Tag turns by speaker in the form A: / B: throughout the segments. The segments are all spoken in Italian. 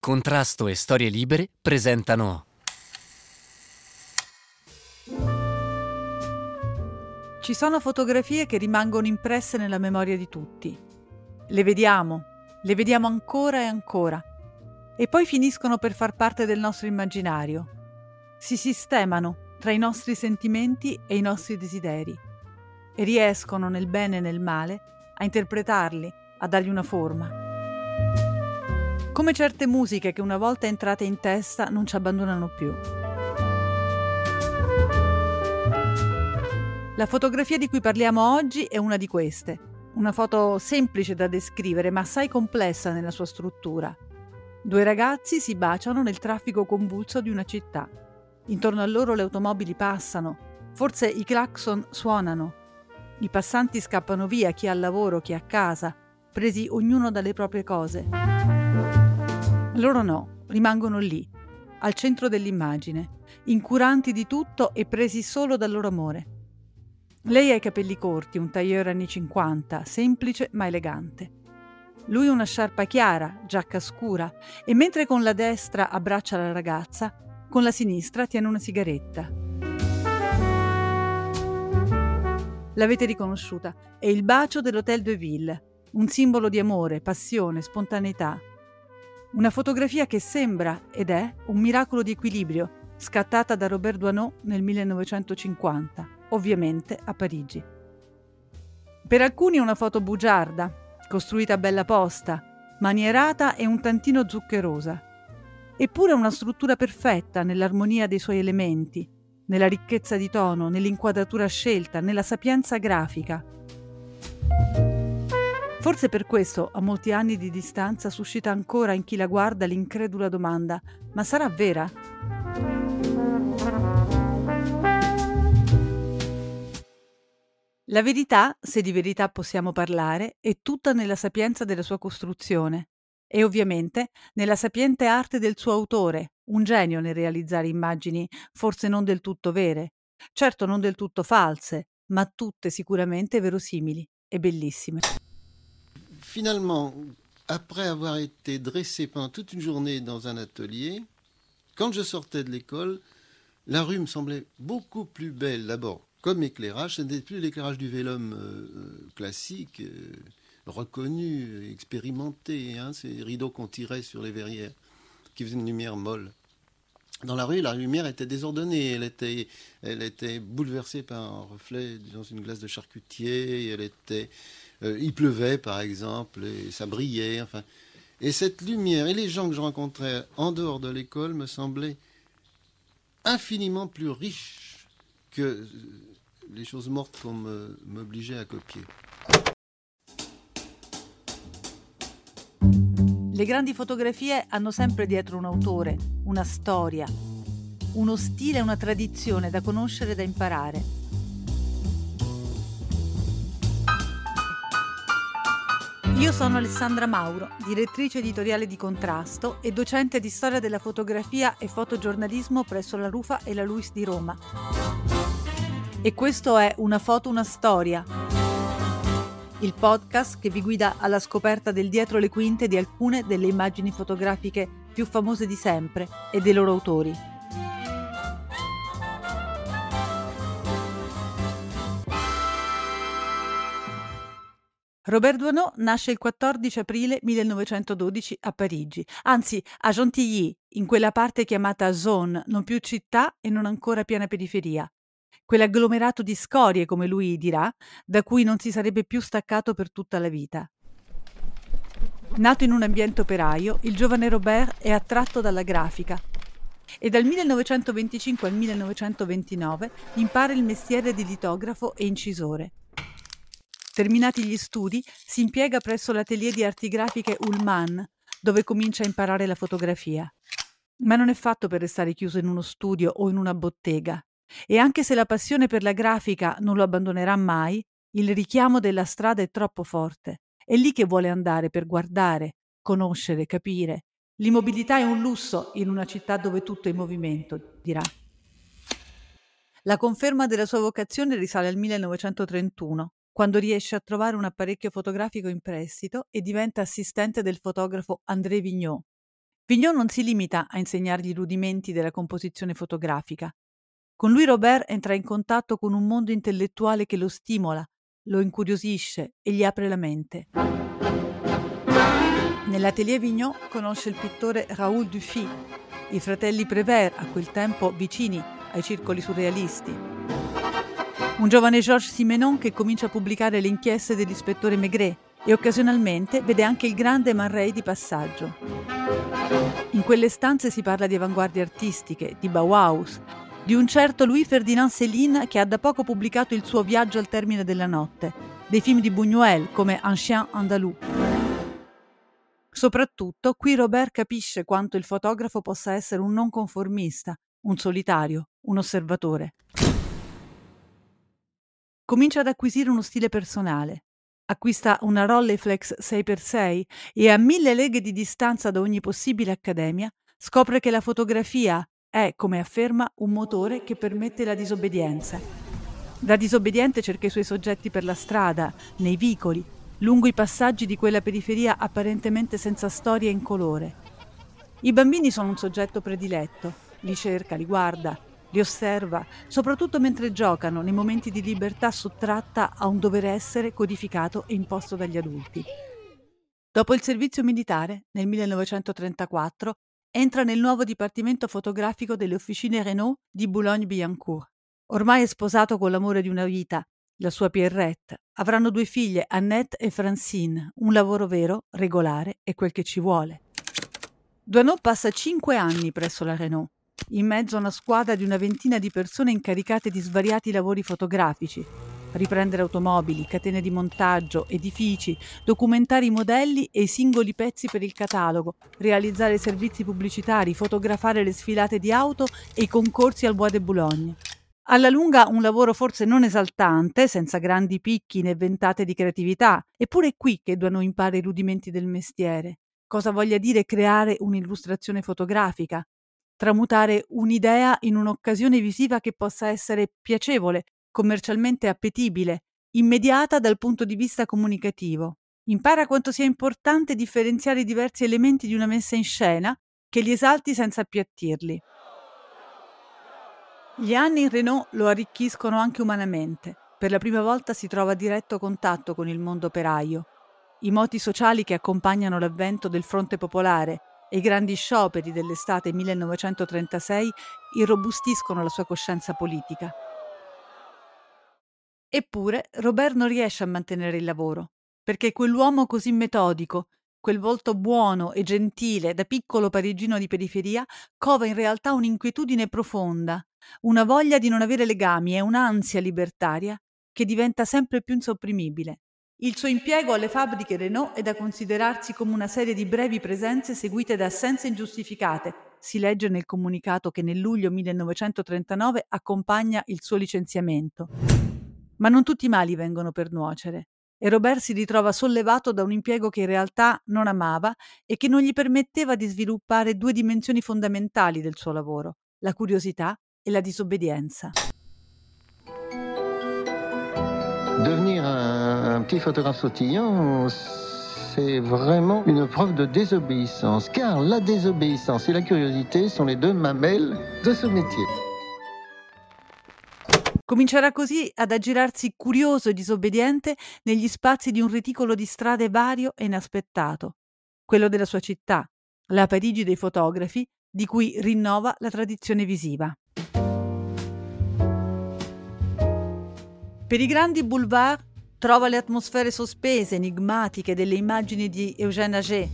A: Contrasto e Storie Libere presentano
B: Ci sono fotografie che rimangono impresse nella memoria di tutti. Le vediamo, le vediamo ancora e ancora, e poi finiscono per far parte del nostro immaginario. Si sistemano tra i nostri sentimenti e i nostri desideri e riescono nel bene e nel male a interpretarli, a dargli una forma. Come certe musiche che una volta entrate in testa non ci abbandonano più. La fotografia di cui parliamo oggi è una di queste. Una foto semplice da descrivere ma assai complessa nella sua struttura. Due ragazzi si baciano nel traffico convulso di una città. Intorno a loro le automobili passano, forse i clacson suonano. I passanti scappano via, chi ha lavoro, chi a casa, presi ognuno dalle proprie cose. Loro no, rimangono lì, al centro dell'immagine, incuranti di tutto e presi solo dal loro amore. Lei ha i capelli corti, un tailleur anni 50, semplice ma elegante. Lui una sciarpa chiara, giacca scura, e mentre con la destra abbraccia la ragazza, con la sinistra tiene una sigaretta. L'avete riconosciuta, è il bacio dell'Hotel de Ville, un simbolo di amore, passione, spontaneità. Una fotografia che sembra ed è un miracolo di equilibrio, scattata da Robert Doisneau nel 1950, ovviamente a Parigi. Per alcuni è una foto bugiarda, costruita a bella posta, manierata e un tantino zuccherosa. Eppure una struttura perfetta nell'armonia dei suoi elementi, nella ricchezza di tono, nell'inquadratura scelta, nella sapienza grafica. Forse per questo, a molti anni di distanza, suscita ancora in chi la guarda l'incredula domanda: ma sarà vera? La verità, se di verità possiamo parlare, è tutta nella sapienza della sua costruzione e ovviamente nella sapiente arte del suo autore, un genio nel realizzare immagini forse non del tutto vere, certo non del tutto false, ma tutte sicuramente verosimili e bellissime.
C: Finalement, après avoir été dressé pendant toute une journée dans un atelier, quand je sortais de l'école, la rue me semblait beaucoup plus belle d'abord comme éclairage. Ce n'était plus l'éclairage du vélum euh, euh, classique, euh, reconnu, expérimenté, hein, ces rideaux qu'on tirait sur les verrières, qui faisaient une lumière molle. Dans la rue, la lumière était désordonnée, elle était, elle était bouleversée par un reflet dans une glace de charcutier, elle était euh, il pleuvait, par exemple, et ça brillait. Enfin. Et cette lumière et les gens que je rencontrais en dehors de l'école me semblaient infiniment plus riches que euh, les choses mortes qu'on m'obligeait à copier.
B: Le grandi fotografie hanno sempre dietro un autore, una storia, uno stile una tradizione da conoscere e da imparare. Io sono Alessandra Mauro, direttrice editoriale di Contrasto e docente di storia della fotografia e fotogiornalismo presso la Rufa e la Luis di Roma. E questo è Una foto, una storia, il podcast che vi guida alla scoperta del dietro le quinte di alcune delle immagini fotografiche più famose di sempre e dei loro autori. Robert Doisneau nasce il 14 aprile 1912 a Parigi, anzi a Gentilly, in quella parte chiamata zone, non più città e non ancora piena periferia. Quell'agglomerato di scorie, come lui dirà, da cui non si sarebbe più staccato per tutta la vita. Nato in un ambiente operaio, il giovane Robert è attratto dalla grafica e dal 1925 al 1929 impara il mestiere di litografo e incisore. Terminati gli studi, si impiega presso l'atelier di arti grafiche Ullmann, dove comincia a imparare la fotografia. Ma non è fatto per restare chiuso in uno studio o in una bottega. E anche se la passione per la grafica non lo abbandonerà mai, il richiamo della strada è troppo forte. È lì che vuole andare per guardare, conoscere, capire. L'immobilità è un lusso in una città dove tutto è in movimento, dirà. La conferma della sua vocazione risale al 1931, quando riesce a trovare un apparecchio fotografico in prestito e diventa assistente del fotografo André Vignot. Vignon non si limita a insegnargli i rudimenti della composizione fotografica. Con lui Robert entra in contatto con un mondo intellettuale che lo stimola, lo incuriosisce e gli apre la mente. Nell'atelier Vignon conosce il pittore Raoul Dufy, i fratelli Prévert, a quel tempo vicini ai circoli surrealisti. Un giovane Georges Simenon che comincia a pubblicare le inchieste dell'ispettore Maigret e occasionalmente vede anche il grande Man Ray di passaggio. In quelle stanze si parla di avanguardie artistiche, di Bauhaus, di un certo Louis Ferdinand Céline che ha da poco pubblicato il suo Viaggio al termine della notte, dei film di Buñuel come Un chien andalou. Soprattutto, qui Robert capisce quanto il fotografo possa essere un non conformista, un solitario, un osservatore. Comincia ad acquisire uno stile personale. Acquista una Rolleiflex 6x6 e a mille leghe di distanza da ogni possibile accademia scopre che la fotografia è, come afferma, un motore che permette la disobbedienza. Da disobbediente cerca i suoi soggetti per la strada, nei vicoli, lungo i passaggi di quella periferia apparentemente senza storia e incolore. I bambini sono un soggetto prediletto, li cerca, li guarda, li osserva, soprattutto mentre giocano nei momenti di libertà sottratta a un dover essere codificato e imposto dagli adulti. Dopo il servizio militare, nel 1934, entra nel nuovo dipartimento fotografico delle officine Renault di Boulogne-Billancourt. Ormai è sposato con l'amore di una vita, la sua Pierrette. Avranno due figlie, Annette e Francine, un lavoro vero, regolare e quel che ci vuole. Duanot passa cinque anni presso la Renault, in mezzo a una squadra di una ventina di persone incaricate di svariati lavori fotografici. Riprendere automobili, catene di montaggio, edifici, documentare i modelli e i singoli pezzi per il catalogo, realizzare servizi pubblicitari, fotografare le sfilate di auto e i concorsi al Bois de Boulogne. Alla lunga un lavoro forse non esaltante, senza grandi picchi né ventate di creatività, eppure è qui che Duano impara i rudimenti del mestiere. Cosa voglia dire creare un'illustrazione fotografica, tramutare un'idea in un'occasione visiva che possa essere piacevole, commercialmente appetibile, immediata dal punto di vista comunicativo. Impara quanto sia importante differenziare i diversi elementi di una messa in scena che li esalti senza appiattirli. Gli anni in Renault lo arricchiscono anche umanamente. Per la prima volta si trova a diretto contatto con il mondo operaio. I moti sociali che accompagnano l'avvento del Fronte Popolare i grandi scioperi dell'estate 1936 irrobustiscono la sua coscienza politica. Eppure Robert non riesce a mantenere il lavoro, perché quell'uomo così metodico, quel volto buono e gentile da piccolo parigino di periferia, cova in realtà un'inquietudine profonda, una voglia di non avere legami e un'ansia libertaria che diventa sempre più insopprimibile. Il suo impiego alle fabbriche Renault è da considerarsi come una serie di brevi presenze seguite da assenze ingiustificate, si legge nel comunicato che nel luglio 1939 accompagna il suo licenziamento. Ma non tutti i mali vengono per nuocere e Robert si ritrova sollevato da un impiego che in realtà non amava e che non gli permetteva di sviluppare due dimensioni fondamentali del suo lavoro, la curiosità e la disobbedienza.
C: Devenir un, un petit photographe sautillon, c'est vraiment une preuve de désobéissance, car la désobéissance et la curiosité sont les deux mamelles de ce métier.
B: Comincerà così ad aggirarsi curioso e disobbediente negli spazi di un reticolo di strade vario e inaspettato, quello della sua città, la Parigi dei fotografi, di cui rinnova la tradizione visiva. Per i grandi boulevard trova le atmosfere sospese, enigmatiche delle immagini di Eugène Ager,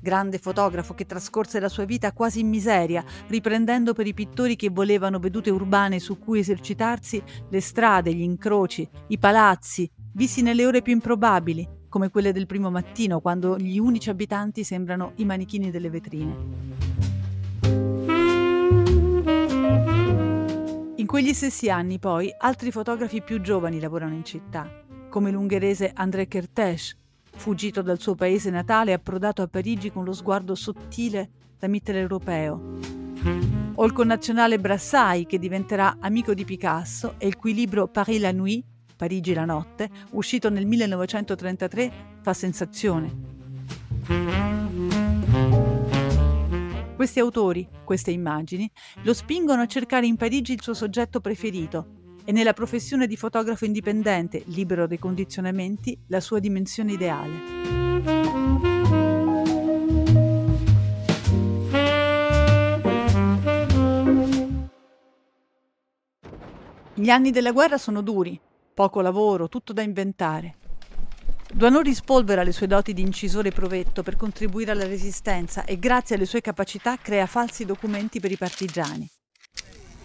B: grande fotografo che trascorse la sua vita quasi in miseria, riprendendo per i pittori che volevano vedute urbane su cui esercitarsi le strade, gli incroci, i palazzi, visti nelle ore più improbabili, come quelle del primo mattino, quando gli unici abitanti sembrano i manichini delle vetrine. Quegli stessi anni, poi, altri fotografi più giovani lavorano in città, come l'ungherese André Kertész, fuggito dal suo paese natale e approdato a Parigi con lo sguardo sottile da mitteleuropeo, o il connazionale Brassai, che diventerà amico di Picasso e il cui libro Paris la nuit, Parigi la notte, uscito nel 1933, fa sensazione. Questi autori, queste immagini, lo spingono a cercare in Parigi il suo soggetto preferito e nella professione di fotografo indipendente, libero dai condizionamenti, la sua dimensione ideale. Gli anni della guerra sono duri, poco lavoro, tutto da inventare. Duanò rispolvera le sue doti di incisore provetto per contribuire alla resistenza e grazie alle sue capacità crea falsi documenti per i partigiani.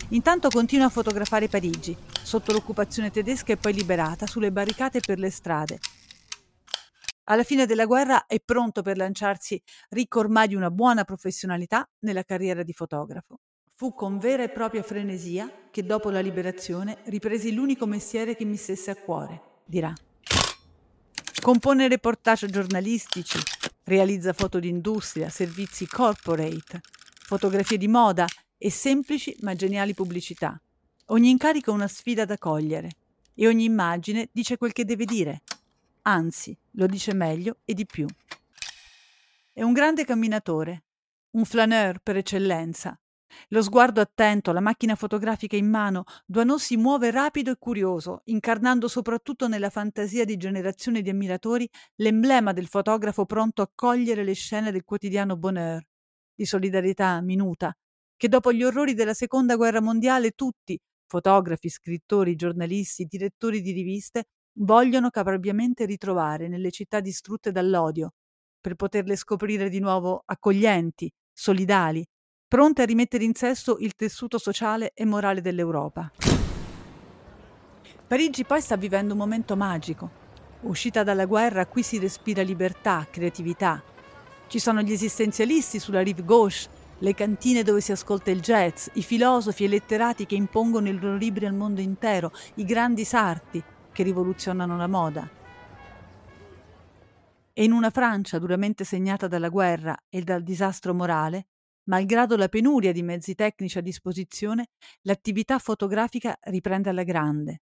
B: Intanto continua a fotografare Parigi, sotto l'occupazione tedesca e poi liberata, sulle barricate e per le strade. Alla fine della guerra è pronto per lanciarsi, ricco ormai di una buona professionalità, nella carriera di fotografo. Fu con vera e propria frenesia che dopo la liberazione ripresi l'unico mestiere che mi stesse a cuore, dirà. Compone reportage giornalistici, realizza foto d'industria, servizi corporate, fotografie di moda e semplici ma geniali pubblicità. Ogni incarico è una sfida da cogliere e ogni immagine dice quel che deve dire, anzi lo dice meglio e di più. È un grande camminatore, un flaneur per eccellenza, lo sguardo attento, la macchina fotografica in mano, Duanò si muove rapido e curioso, incarnando soprattutto nella fantasia di generazioni di ammiratori l'emblema del fotografo pronto a cogliere le scene del quotidiano bonheur, di solidarietà minuta, che dopo gli orrori della seconda guerra mondiale tutti, fotografi, scrittori, giornalisti, direttori di riviste, vogliono caparbiamente ritrovare nelle città distrutte dall'odio, per poterle scoprire di nuovo accoglienti, solidali, pronte a rimettere in sesto il tessuto sociale e morale dell'Europa. Parigi poi sta vivendo un momento magico. Uscita dalla guerra, qui si respira libertà, creatività. Ci sono gli esistenzialisti sulla rive gauche, le cantine dove si ascolta il jazz, i filosofi e letterati che impongono i loro libri al mondo intero, i grandi sarti che rivoluzionano la moda. E in una Francia duramente segnata dalla guerra e dal disastro morale, Malgrado la penuria di mezzi tecnici a disposizione, l'attività fotografica riprende alla grande.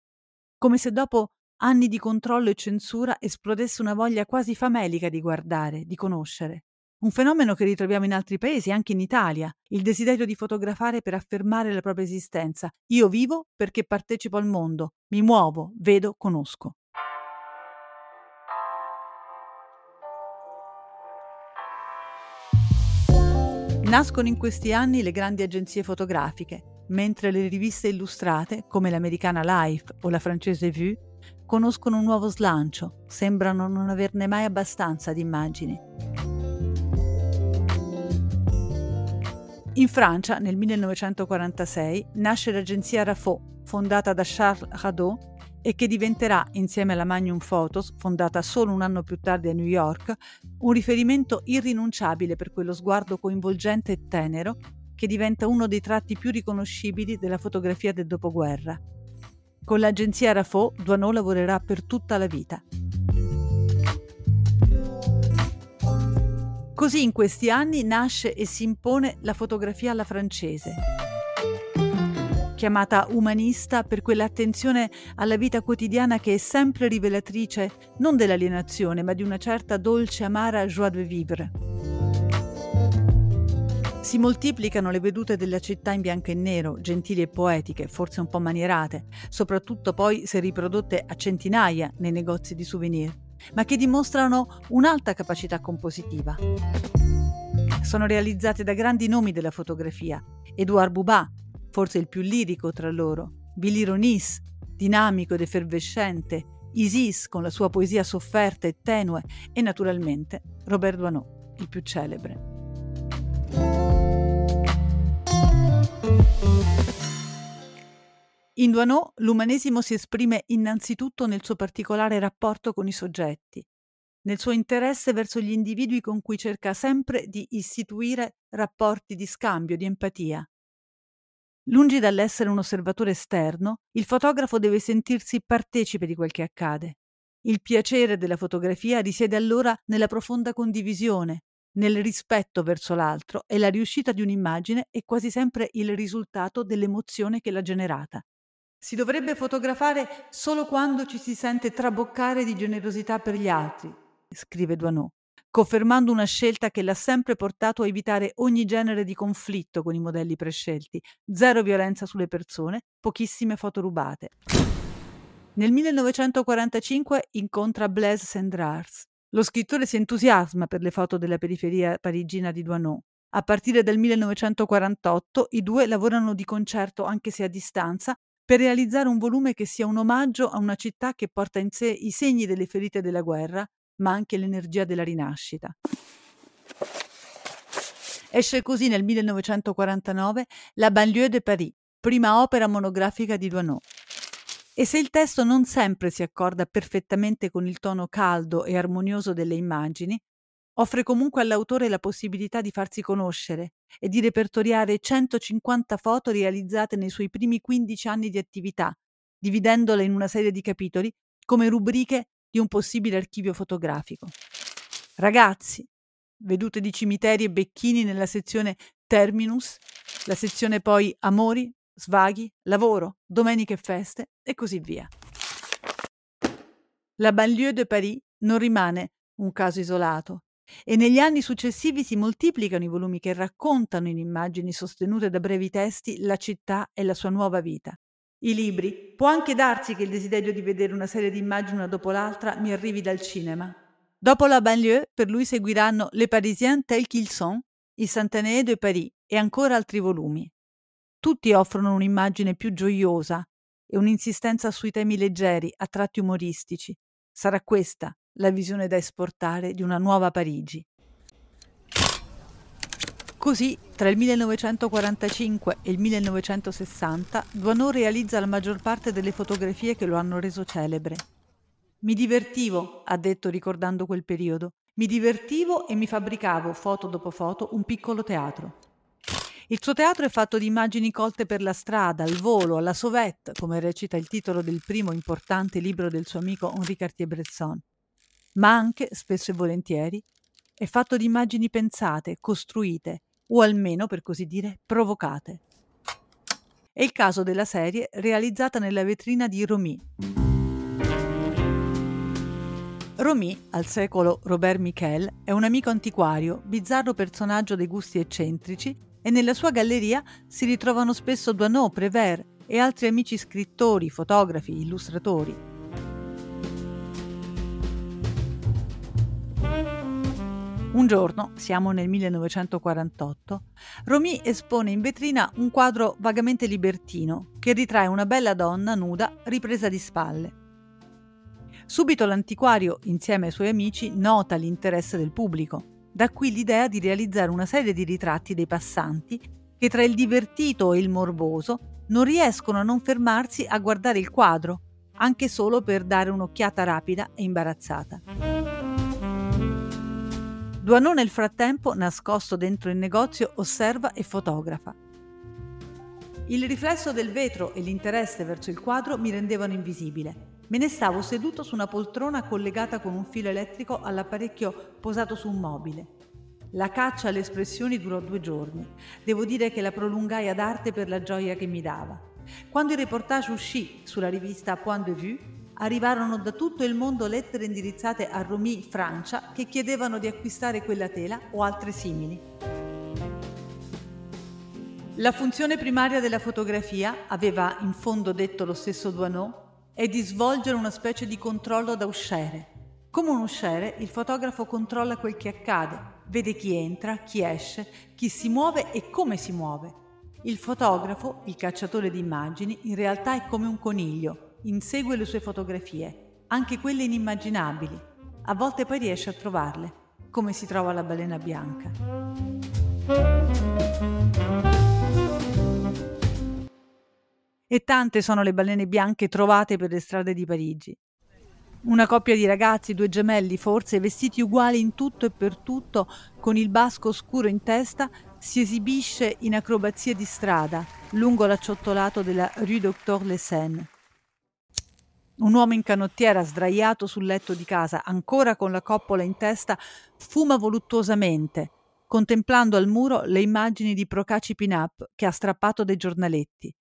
B: Come se dopo anni di controllo e censura esplodesse una voglia quasi famelica di guardare, di conoscere. Un fenomeno che ritroviamo in altri paesi, anche in Italia, il desiderio di fotografare per affermare la propria esistenza. Io vivo perché partecipo al mondo, mi muovo, vedo, conosco. Nascono in questi anni le grandi agenzie fotografiche, mentre le riviste illustrate, come l'americana Life o la francese Vue, conoscono un nuovo slancio, sembrano non averne mai abbastanza di immagini. In Francia, nel 1946, nasce l'agenzia Raffaut, fondata da Charles Radot e che diventerà, insieme alla Magnum Photos, fondata solo un anno più tardi a New York, un riferimento irrinunciabile per quello sguardo coinvolgente e tenero che diventa uno dei tratti più riconoscibili della fotografia del dopoguerra. Con l'agenzia Raffaut, Duanot lavorerà per tutta la vita. Così in questi anni nasce e si impone la fotografia alla francese chiamata umanista per quell'attenzione alla vita quotidiana che è sempre rivelatrice non dell'alienazione, ma di una certa dolce amara joie de vivre. Si moltiplicano le vedute della città in bianco e nero, gentili e poetiche, forse un po' manierate, soprattutto poi se riprodotte a centinaia nei negozi di souvenir, ma che dimostrano un'alta capacità compositiva. Sono realizzate da grandi nomi della fotografia, Edouard Boubat, forse il più lirico tra loro, Billy Ronis, dinamico ed effervescente, Isis con la sua poesia sofferta e tenue e naturalmente Robert Doisneau, il più celebre. In Doisneau l'umanesimo si esprime innanzitutto nel suo particolare rapporto con i soggetti, nel suo interesse verso gli individui con cui cerca sempre di istituire rapporti di scambio, di empatia, Lungi dall'essere un osservatore esterno, il fotografo deve sentirsi partecipe di quel che accade. Il piacere della fotografia risiede allora nella profonda condivisione, nel rispetto verso l'altro e la riuscita di un'immagine è quasi sempre il risultato dell'emozione che l'ha generata. Si dovrebbe fotografare solo quando ci si sente traboccare di generosità per gli altri, scrive Duanot. Confermando una scelta che l'ha sempre portato a evitare ogni genere di conflitto con i modelli prescelti, zero violenza sulle persone, pochissime foto rubate. Nel 1945 incontra Blaise Cendrars. Lo scrittore si entusiasma per le foto della periferia parigina di Douaneau. A partire dal 1948 i due lavorano di concerto, anche se a distanza, per realizzare un volume che sia un omaggio a una città che porta in sé i segni delle ferite della guerra, ma anche l'energia della rinascita. Esce così nel 1949 La banlieue de Paris, prima opera monografica di Douaneau. E se il testo non sempre si accorda perfettamente con il tono caldo e armonioso delle immagini, offre comunque all'autore la possibilità di farsi conoscere e di repertoriare 150 foto realizzate nei suoi primi 15 anni di attività, dividendole in una serie di capitoli come rubriche di un possibile archivio fotografico. Ragazzi, vedute di cimiteri e becchini nella sezione Terminus, la sezione poi Amori, Svaghi, Lavoro, Domeniche e Feste e così via. La banlieue de Paris non rimane un caso isolato e negli anni successivi si moltiplicano i volumi che raccontano in immagini sostenute da brevi testi la città e la sua nuova vita. I libri. Può anche darsi che il desiderio di vedere una serie di immagini una dopo l'altra mi arrivi dal cinema. Dopo la banlieue, per lui seguiranno Les Parisiens tels qu'ils sont, Il Centenaire de Paris e ancora altri volumi. Tutti offrono un'immagine più gioiosa e un'insistenza sui temi leggeri, a tratti umoristici. Sarà questa la visione da esportare di una nuova Parigi. Così, tra il 1945 e il 1960, Douaneau realizza la maggior parte delle fotografie che lo hanno reso celebre. Mi divertivo, ha detto ricordando quel periodo, mi divertivo e mi fabbricavo, foto dopo foto, un piccolo teatro. Il suo teatro è fatto di immagini colte per la strada, al volo, alla sauvette, come recita il titolo del primo importante libro del suo amico Henri Cartier-Bresson ma anche, spesso e volentieri, è fatto di immagini pensate, costruite, o almeno, per così dire, provocate. È il caso della serie realizzata nella vetrina di Romy. Romy, al secolo Robert Michel, è un amico antiquario, bizzarro personaggio dei gusti eccentrici e nella sua galleria si ritrovano spesso Douaneau, Prévert e altri amici scrittori, fotografi, illustratori. Un giorno, siamo nel 1948, Romy espone in vetrina un quadro vagamente libertino che ritrae una bella donna nuda ripresa di spalle. Subito l'antiquario, insieme ai suoi amici, nota l'interesse del pubblico. Da qui l'idea di realizzare una serie di ritratti dei passanti che tra il divertito e il morboso non riescono a non fermarsi a guardare il quadro, anche solo per dare un'occhiata rapida e imbarazzata. Duanò nel frattempo, nascosto dentro il negozio, osserva e fotografa. Il riflesso del vetro e l'interesse verso il quadro mi rendevano invisibile. Me ne stavo seduto su una poltrona collegata con un filo elettrico all'apparecchio posato su un mobile. La caccia alle espressioni durò due giorni. Devo dire che la prolungai ad arte per la gioia che mi dava. Quando il reportage uscì sulla rivista Point de Vue, arrivarono da tutto il mondo lettere indirizzate a Romy, Francia, che chiedevano di acquistare quella tela o altre simili. La funzione primaria della fotografia, aveva in fondo detto lo stesso Douaneau, è di svolgere una specie di controllo da usciere. Come un usciere, il fotografo controlla quel che accade, vede chi entra, chi esce, chi si muove e come si muove. Il fotografo, il cacciatore di immagini, in realtà è come un coniglio, insegue le sue fotografie, anche quelle inimmaginabili. A volte poi riesce a trovarle, come si trova la balena bianca. E tante sono le balene bianche trovate per le strade di Parigi. Una coppia di ragazzi, due gemelli forse, vestiti uguali in tutto e per tutto, con il basco scuro in testa, si esibisce in acrobazie di strada lungo l'acciottolato della Rue Doctor Lessène. Un uomo in canottiera, sdraiato sul letto di casa, ancora con la coppola in testa, fuma voluttuosamente, contemplando al muro le immagini di Procaci Pin-Up che ha strappato dai giornaletti.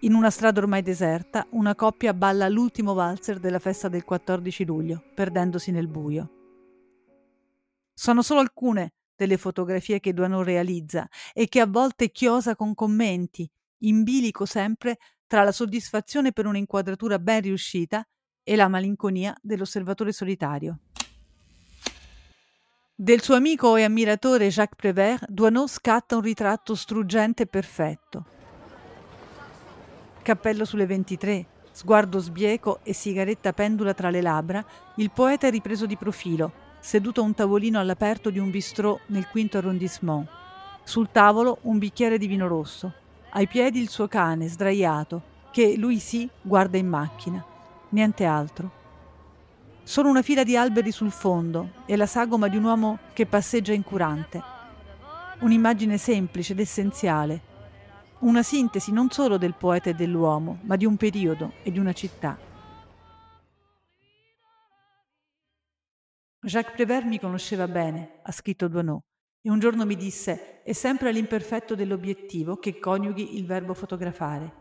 B: In una strada ormai deserta, una coppia balla l'ultimo valzer della festa del 14 luglio, perdendosi nel buio. Sono solo alcune delle fotografie che Duano realizza e che a volte chiosa con commenti, in bilico sempre tra la soddisfazione per un'inquadratura ben riuscita e la malinconia dell'osservatore solitario. Del suo amico e ammiratore Jacques Prévert, Duano scatta un ritratto struggente e perfetto. Cappello sulle 23, sguardo sbieco e sigaretta pendula tra le labbra, il poeta è ripreso di profilo, seduto a un tavolino all'aperto di un bistrò nel quinto arrondissement. Sul tavolo un bicchiere di vino rosso. Ai piedi il suo cane, sdraiato, che lui sì guarda in macchina. Niente altro. Solo una fila di alberi sul fondo e la sagoma di un uomo che passeggia incurante. Un'immagine semplice ed essenziale. Una sintesi non solo del poeta e dell'uomo, ma di un periodo e di una città. Jacques Prévert mi conosceva bene, ha scritto Duanot, e un giorno mi disse: È sempre l'imperfetto dell'obiettivo che coniughi il verbo fotografare.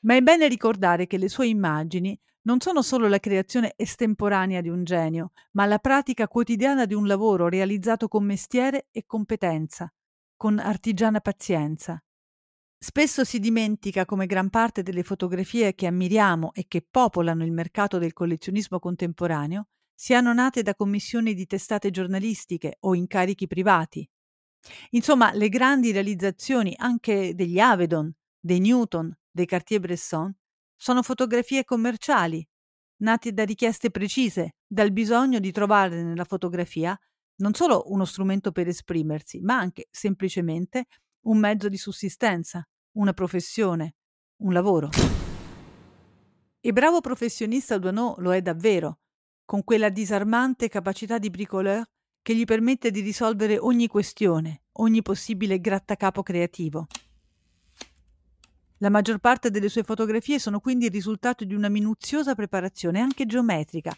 B: Ma è bene ricordare che le sue immagini non sono solo la creazione estemporanea di un genio, ma la pratica quotidiana di un lavoro realizzato con mestiere e competenza, con artigiana pazienza. Spesso si dimentica come gran parte delle fotografie che ammiriamo e che popolano il mercato del collezionismo contemporaneo siano nate da commissioni di testate giornalistiche o incarichi privati. Insomma, le grandi realizzazioni anche degli Avedon, dei Newton, dei Cartier-Bresson sono fotografie commerciali, nate da richieste precise, dal bisogno di trovare nella fotografia non solo uno strumento per esprimersi, ma anche semplicemente un mezzo di sussistenza, una professione, un lavoro. E bravo professionista Duanot lo è davvero, con quella disarmante capacità di bricoleur che gli permette di risolvere ogni questione, ogni possibile grattacapo creativo. La maggior parte delle sue fotografie sono quindi il risultato di una minuziosa preparazione, anche geometrica.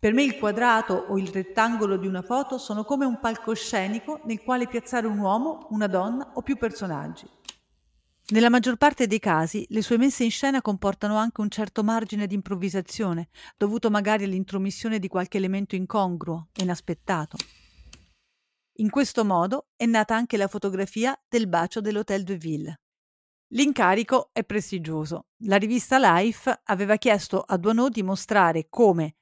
B: Per me il quadrato o il rettangolo di una foto sono come un palcoscenico nel quale piazzare un uomo, una donna o più personaggi. Nella maggior parte dei casi le sue messe in scena comportano anche un certo margine di improvvisazione, dovuto magari all'intromissione di qualche elemento incongruo inaspettato. In questo modo è nata anche la fotografia del bacio dell'Hôtel de Ville. L'incarico è prestigioso. La rivista Life aveva chiesto a Duanot di mostrare come,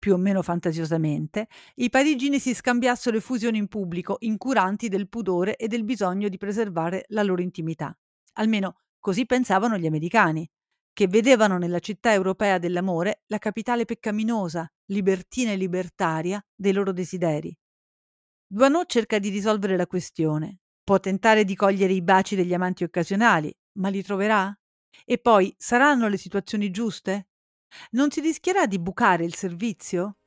B: più o meno fantasiosamente, i parigini si scambiassero effusioni in pubblico, incuranti del pudore e del bisogno di preservare la loro intimità. Almeno così pensavano gli americani, che vedevano nella città europea dell'amore la capitale peccaminosa, libertina e libertaria dei loro desideri. Duanot cerca di risolvere la questione. Può tentare di cogliere i baci degli amanti occasionali, ma li troverà? E poi saranno le situazioni giuste? Non si rischierà di bucare il servizio?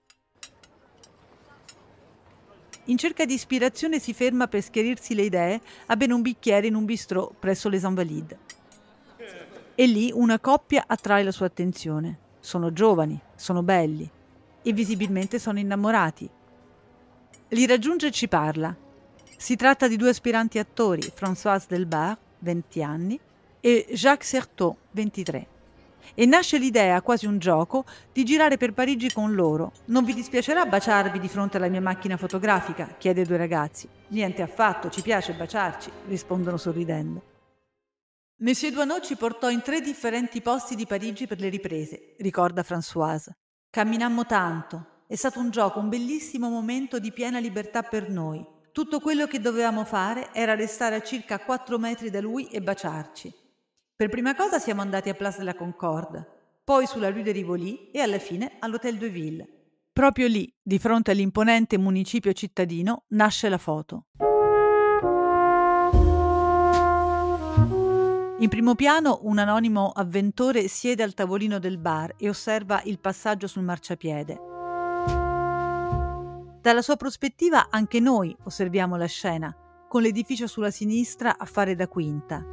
B: In cerca di ispirazione si ferma per schiarirsi le idee a bere un bicchiere in un bistrò presso les Invalides. E lì una coppia attrae la sua attenzione. Sono giovani, sono belli e visibilmente sono innamorati. Li raggiunge e ci parla. Si tratta di due aspiranti attori, Françoise Delbar, 20 anni, e Jacques Certeau, 23. E nasce l'idea, quasi un gioco, di girare per Parigi con loro. Non vi dispiacerà baciarvi di fronte alla mia macchina fotografica? chiede ai due ragazzi. Niente affatto, ci piace baciarci, rispondono sorridendo. Monsieur Duanot ci portò in tre differenti posti di Parigi per le riprese, ricorda Françoise. Camminammo tanto, è stato un gioco, un bellissimo momento di piena libertà per noi. Tutto quello che dovevamo fare era restare a circa 4 metri da lui e baciarci. Per prima cosa siamo andati a Place de la Concorde, poi sulla Rue de Rivoli e alla fine all'Hôtel de Ville. Proprio lì, di fronte all'imponente municipio cittadino, nasce la foto. In primo piano un anonimo avventore siede al tavolino del bar e osserva il passaggio sul marciapiede. Dalla sua prospettiva anche noi osserviamo la scena, con l'edificio sulla sinistra a fare da quinta.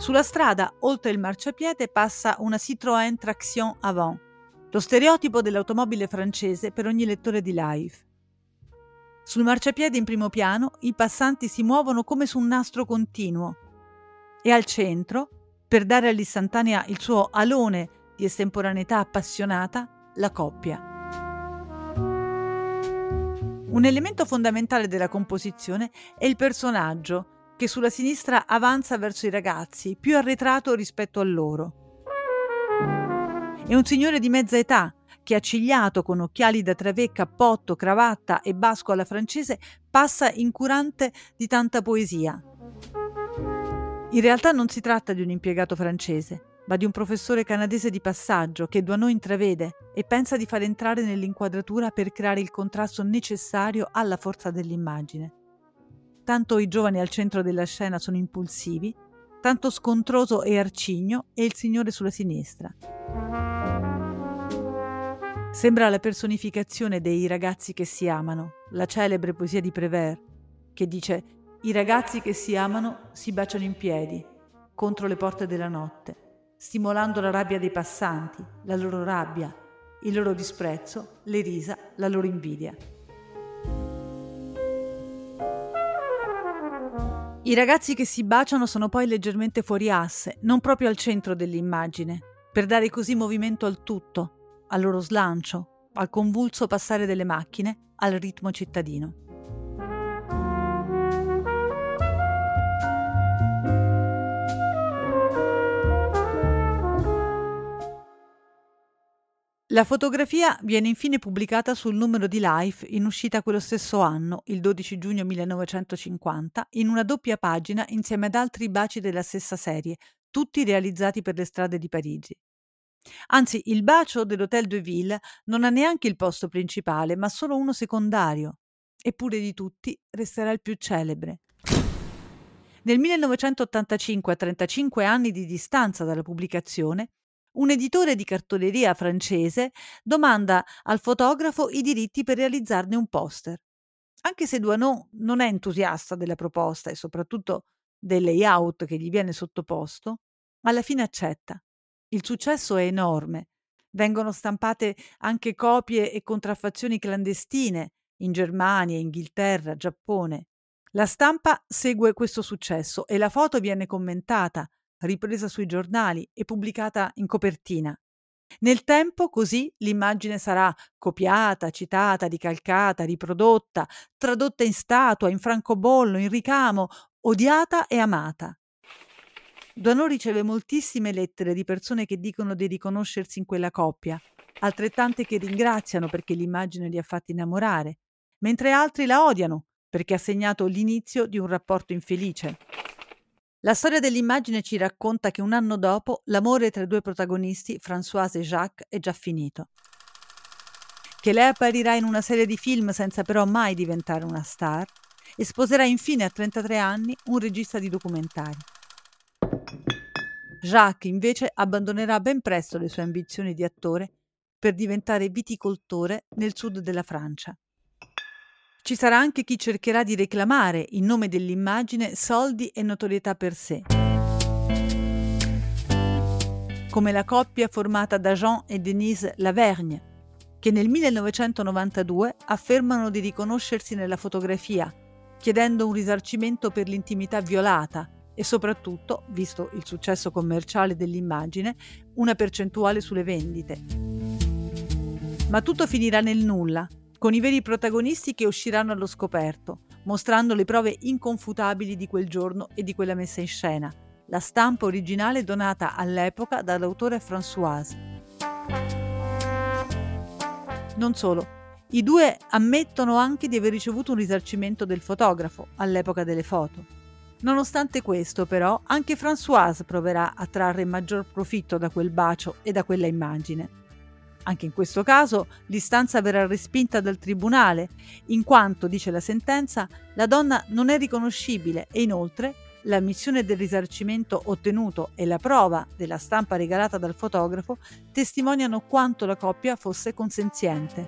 B: Sulla strada, oltre il marciapiede, passa una Citroën Traction Avant, lo stereotipo dell'automobile francese per ogni lettore di live. Sul marciapiede in primo piano i passanti si muovono come su un nastro continuo e al centro, per dare all'istantanea il suo alone di estemporaneità appassionata, la coppia. Un elemento fondamentale della composizione è il personaggio, che sulla sinistra avanza verso i ragazzi, più arretrato rispetto a loro. È un signore di mezza età, che accigliato con occhiali da travè, cappotto, cravatta e basco alla francese, passa incurante di tanta poesia. In realtà non si tratta di un impiegato francese, ma di un professore canadese di passaggio che Duanot intravede e pensa di far entrare nell'inquadratura per creare il contrasto necessario alla forza dell'immagine. Tanto i giovani al centro della scena sono impulsivi, tanto scontroso e arcigno è il signore sulla sinistra. Sembra la personificazione dei ragazzi che si amano, la celebre poesia di Prévert, che dice i ragazzi che si amano si baciano in piedi, contro le porte della notte stimolando la rabbia dei passanti, la loro rabbia, il loro disprezzo, le risa, la loro invidia. I ragazzi che si baciano sono poi leggermente fuori asse, non proprio al centro dell'immagine, per dare così movimento al tutto, al loro slancio, al convulso passare delle macchine, al ritmo cittadino. La fotografia viene infine pubblicata sul numero di Life in uscita quello stesso anno, il 12 giugno 1950, in una doppia pagina insieme ad altri baci della stessa serie, tutti realizzati per le strade di Parigi. Anzi, il bacio dell'Hôtel de Ville non ha neanche il posto principale, ma solo uno secondario. Eppure di tutti resterà il più celebre. Nel 1985, a 35 anni di distanza dalla pubblicazione, un editore di cartoleria francese domanda al fotografo i diritti per realizzarne un poster. Anche se Duanot non è entusiasta della proposta e soprattutto del layout che gli viene sottoposto, alla fine accetta. Il successo è enorme. Vengono stampate anche copie e contraffazioni clandestine in Germania, Inghilterra, Giappone. La stampa segue questo successo e la foto viene commentata, ripresa sui giornali e pubblicata in copertina. Nel tempo, così, l'immagine sarà copiata, citata, ricalcata, riprodotta, tradotta in statua, in francobollo, in ricamo, odiata e amata. Donò riceve moltissime lettere di persone che dicono di riconoscersi in quella coppia, altrettante che ringraziano perché l'immagine li ha fatti innamorare, mentre altri la odiano perché ha segnato l'inizio di un rapporto infelice. La storia dell'immagine ci racconta che un anno dopo l'amore tra i due protagonisti, Françoise e Jacques, è già finito. Che lei apparirà in una serie di film senza però mai diventare una star e sposerà infine a 33 anni un regista di documentari. Jacques invece abbandonerà ben presto le sue ambizioni di attore per diventare viticoltore nel sud della Francia. Ci sarà anche chi cercherà di reclamare, in nome dell'immagine, soldi e notorietà per sé. Come la coppia formata da Jean e Denise Lavergne, che nel 1992 affermano di riconoscersi nella fotografia, chiedendo un risarcimento per l'intimità violata e soprattutto, visto il successo commerciale dell'immagine, una percentuale sulle vendite. Ma tutto finirà nel nulla con i veri protagonisti che usciranno allo scoperto, mostrando le prove inconfutabili di quel giorno e di quella messa in scena, la stampa originale donata all'epoca dall'autore Françoise. Non solo, i due ammettono anche di aver ricevuto un risarcimento del fotografo all'epoca delle foto. Nonostante questo, però, anche Françoise proverà a trarre maggior profitto da quel bacio e da quella immagine. Anche in questo caso l'istanza verrà respinta dal tribunale, in quanto, dice la sentenza, la donna non è riconoscibile e inoltre l'ammissione del risarcimento ottenuto e la prova della stampa regalata dal fotografo testimoniano quanto la coppia fosse consenziente.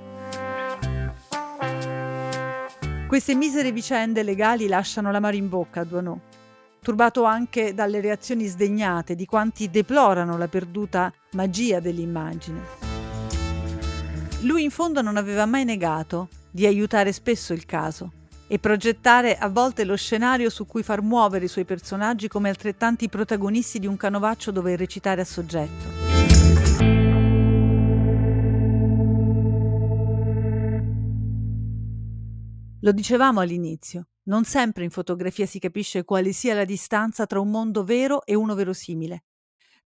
B: Queste misere vicende legali lasciano l'amaro in bocca a Duanot, turbato anche dalle reazioni sdegnate di quanti deplorano la perduta magia dell'immagine. Lui in fondo non aveva mai negato di aiutare spesso il caso e progettare a volte lo scenario su cui far muovere i suoi personaggi come altrettanti protagonisti di un canovaccio dove recitare a soggetto. Lo dicevamo all'inizio, non sempre in fotografia si capisce quale sia la distanza tra un mondo vero e uno verosimile,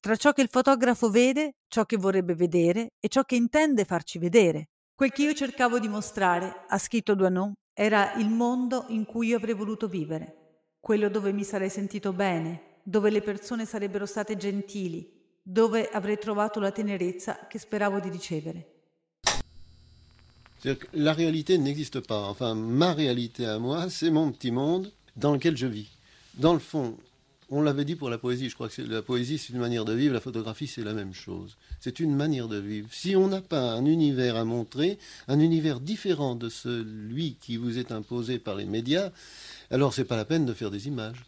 B: tra ciò che il fotografo vede, ciò che vorrebbe vedere e ciò che intende farci vedere. Quel che io cercavo di mostrare, ha scritto Duanon, era il mondo in cui io avrei voluto vivere, quello dove mi sarei sentito bene, dove le persone sarebbero state gentili, dove avrei trovato la tenerezza che speravo di ricevere.
C: La réalité n'existe pas. Enfin, ma réalité à moi, c'est mon petit monde dans lequel je vis. Dans le fond, on l'avait dit pour la poésie, je crois que la poésie c'est une manière de vivre, la photographie c'est la même chose. C'est une manière de vivre. Si on n'a pas un univers à montrer, un univers différent de celui qui vous est imposé par les médias, alors c'est pas la peine de faire des images.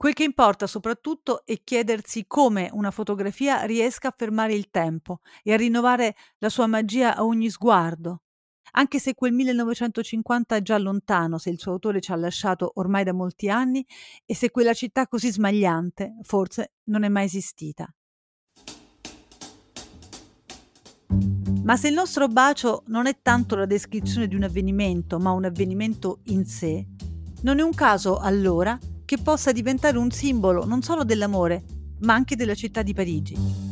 B: Quel che importa soprattutto è chiedersi come una fotografia riesca a fermare il tempo e a rinnovare la sua magia a ogni sguardo, anche se quel 1950 è già lontano, se il suo autore ci ha lasciato ormai da molti anni e se quella città così smagliante forse non è mai esistita. Ma se il nostro bacio non è tanto la descrizione di un avvenimento, ma un avvenimento in sé, non è un caso allora che possa diventare un simbolo non solo dell'amore, ma anche della città di Parigi.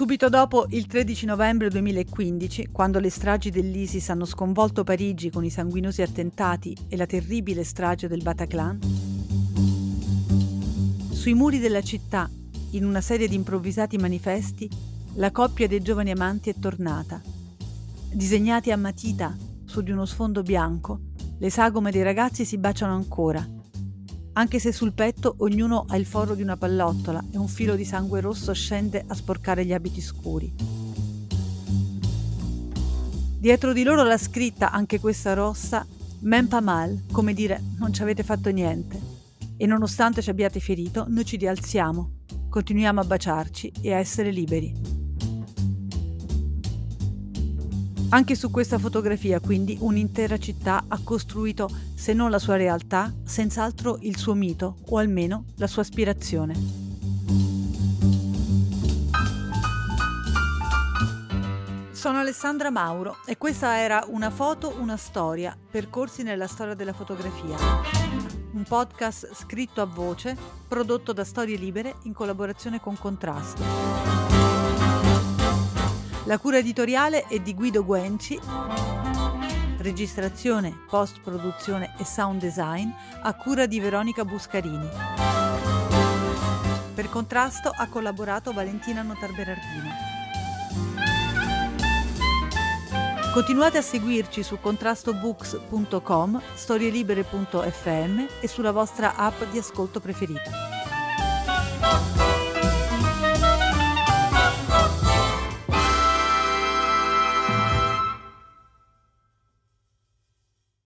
B: Subito dopo il 13 novembre 2015, quando le stragi dell'ISIS hanno sconvolto Parigi con i sanguinosi attentati e la terribile strage del Bataclan, sui muri della città, in una serie di improvvisati manifesti, la coppia dei giovani amanti è tornata. Disegnati a matita su di uno sfondo bianco, le sagome dei ragazzi si baciano ancora anche se sul petto ognuno ha il foro di una pallottola e un filo di sangue rosso scende a sporcare gli abiti scuri. Dietro di loro la scritta, anche questa rossa, Men pa mal, come dire non ci avete fatto niente. E nonostante ci abbiate ferito, noi ci rialziamo, continuiamo a baciarci e a essere liberi. Anche su questa fotografia, quindi, un'intera città ha costruito, se non la sua realtà, senz'altro il suo mito, o almeno la sua aspirazione. Sono Alessandra Mauro e questa era Una foto, una storia, percorsi nella storia della fotografia. Un podcast scritto a voce, prodotto da Storie Libere in collaborazione con Contrasto. La cura editoriale è di Guido Guenci, registrazione, post-produzione e sound design a cura di Veronica Buscarini. Per contrasto ha collaborato Valentina Notarberardino. Continuate a seguirci su contrastobooks.com, storielibere.fm e sulla vostra app di ascolto preferita.